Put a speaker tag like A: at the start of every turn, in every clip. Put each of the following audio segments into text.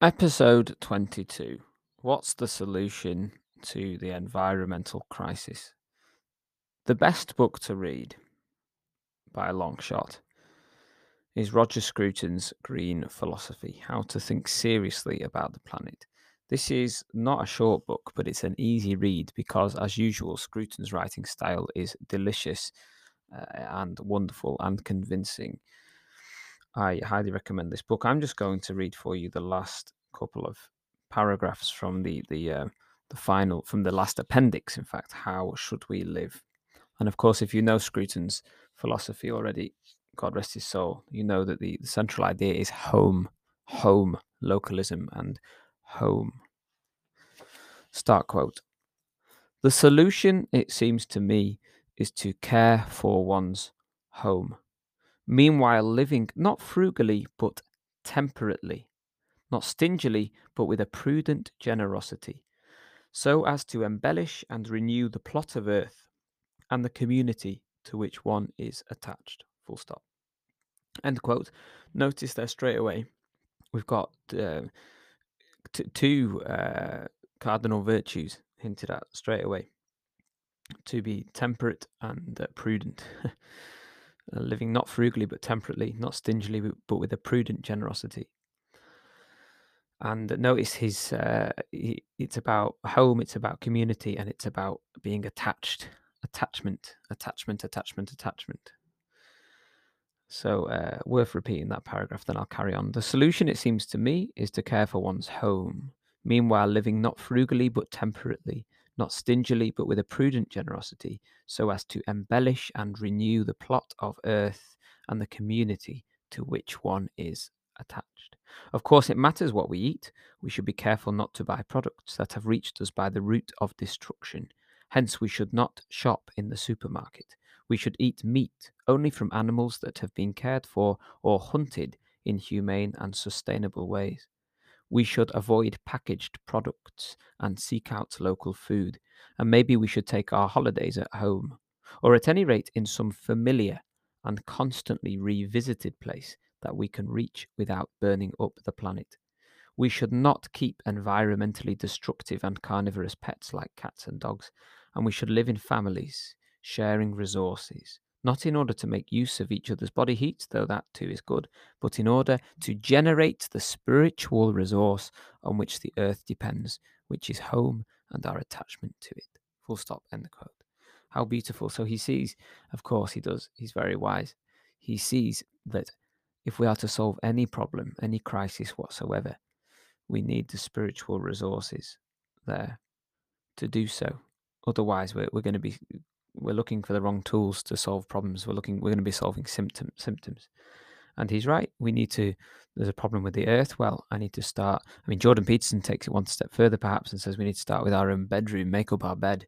A: Episode 22 What's the solution to the environmental crisis? The best book to read by a long shot is Roger Scruton's Green Philosophy How to Think Seriously About the Planet. This is not a short book, but it's an easy read because, as usual, Scruton's writing style is delicious uh, and wonderful and convincing. I highly recommend this book. I'm just going to read for you the last couple of paragraphs from the the uh, the final from the last appendix. In fact, how should we live? And of course, if you know Scruton's philosophy already, God rest his soul, you know that the, the central idea is home, home, localism, and home. Start quote. The solution, it seems to me, is to care for one's home meanwhile living not frugally but temperately, not stingily but with a prudent generosity, so as to embellish and renew the plot of earth and the community to which one is attached. Full stop. End quote. Notice there straight away we've got uh, t- two uh, cardinal virtues hinted at straight away to be temperate and uh, prudent. uh, living not frugally but temperately, not stingily but with a prudent generosity. And notice his, uh, it's about home, it's about community, and it's about being attached, attachment, attachment, attachment, attachment. So, uh, worth repeating that paragraph, then I'll carry on. The solution, it seems to me, is to care for one's home, meanwhile living not frugally but temperately, not stingily, but with a prudent generosity, so as to embellish and renew the plot of earth and the community to which one is attached. Of course, it matters what we eat. We should be careful not to buy products that have reached us by the route of destruction. Hence, we should not shop in the supermarket. We should eat meat only from animals that have been cared for or hunted in humane and sustainable ways. We should avoid packaged products and seek out local food. And maybe we should take our holidays at home, or at any rate in some familiar and constantly revisited place that we can reach without burning up the planet. We should not keep environmentally destructive and carnivorous pets like cats and dogs, and we should live in families, sharing resources, not in order to make use of each other's body heat, though that too is good, but in order to generate the spiritual resource on which the earth depends, which is home and our attachment to it. Full stop, end quote. How beautiful. So he sees, of course, he does, he's very wise. He sees that if we are to solve any problem, any crisis whatsoever, we need the spiritual resources there to do so. Otherwise, we're, we're going to be we're looking for the wrong tools to solve problems. We're looking we're going to be solving symptom, symptoms. And he's right. We need to there's a problem with the earth. Well, I need to start. I mean, Jordan Peterson takes it one step further, perhaps, and says we need to start with our own bedroom, make up our bed.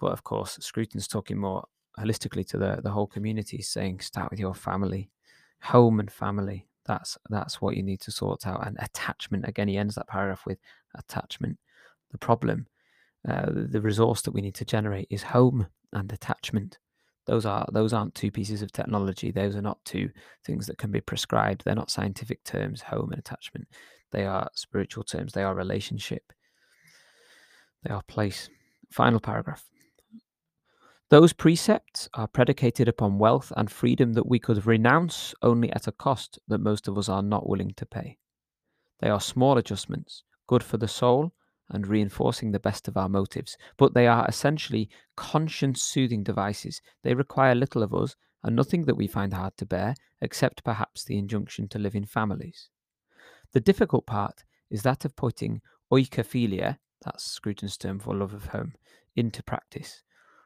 A: But of course, Scruton's talking more holistically to the, the whole community, saying start with your family, home and family. That's that's what you need to sort out. And attachment. Again, he ends that paragraph with attachment. The problem uh, the resource that we need to generate is home and attachment. Those are those aren't two pieces of technology. Those are not two things that can be prescribed. They're not scientific terms, home and attachment. They are spiritual terms. They are relationship. They are place. Final paragraph. Those precepts are predicated upon wealth and freedom that we could renounce only at a cost that most of us are not willing to pay. They are small adjustments, good for the soul and reinforcing the best of our motives, but they are essentially conscience soothing devices. They require little of us and nothing that we find hard to bear, except perhaps the injunction to live in families. The difficult part is that of putting oikophilia, that's Scruton's term for love of home, into practice.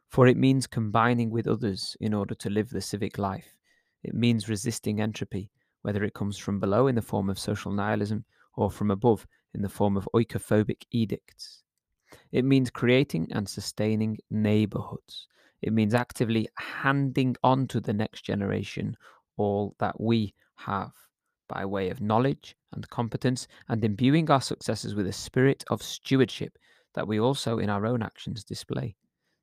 A: For it means combining with others in order to live the civic life. It means resisting entropy, whether it comes from below in the form of social nihilism or from above in the form of oikophobic edicts. It means creating and sustaining neighborhoods. It means actively handing on to the next generation all that we have by way of knowledge and competence and imbuing our successors with a spirit of stewardship that we also in our own actions display.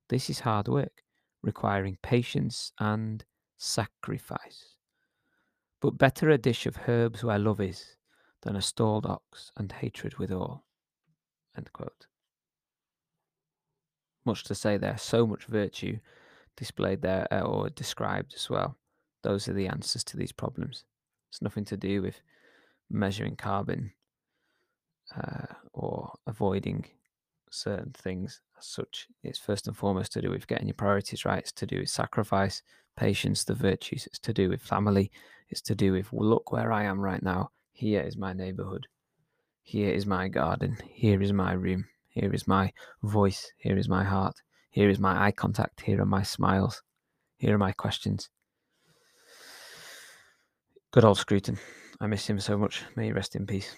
A: This is hard work, requiring patience and sacrifice. But better a dish of herbs where love is than a stalled ox, and hatred withal. Much to say there, so much virtue displayed there uh, or described as well. Those are the answers to these problems. It's nothing to do with measuring carbon uh, or avoiding certain things as such. It's first and foremost to do with getting your priorities right. It's to do with sacrifice, patience, the virtues. It's to do with family. It's to do with look where I am right now. Here is my neighborhood. Here is my garden. Here is my room. Here is my voice. Here is my heart. Here is my eye contact. Here are my smiles. Here are my questions. Good old Scruton. I miss him so much. May he rest in peace.